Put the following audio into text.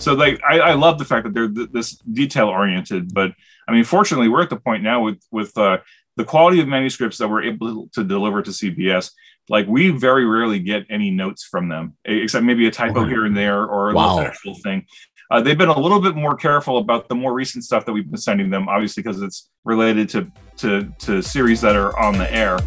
So like I, I love the fact that they're th- this detail oriented, but I mean, fortunately, we're at the point now with with uh, the quality of manuscripts that we're able to deliver to CBS. Like we very rarely get any notes from them, except maybe a typo here and there or a Wow. little actual thing. Uh, they've been a little bit more careful about the more recent stuff that we've been sending them, obviously because it's related to to to series that are on the air.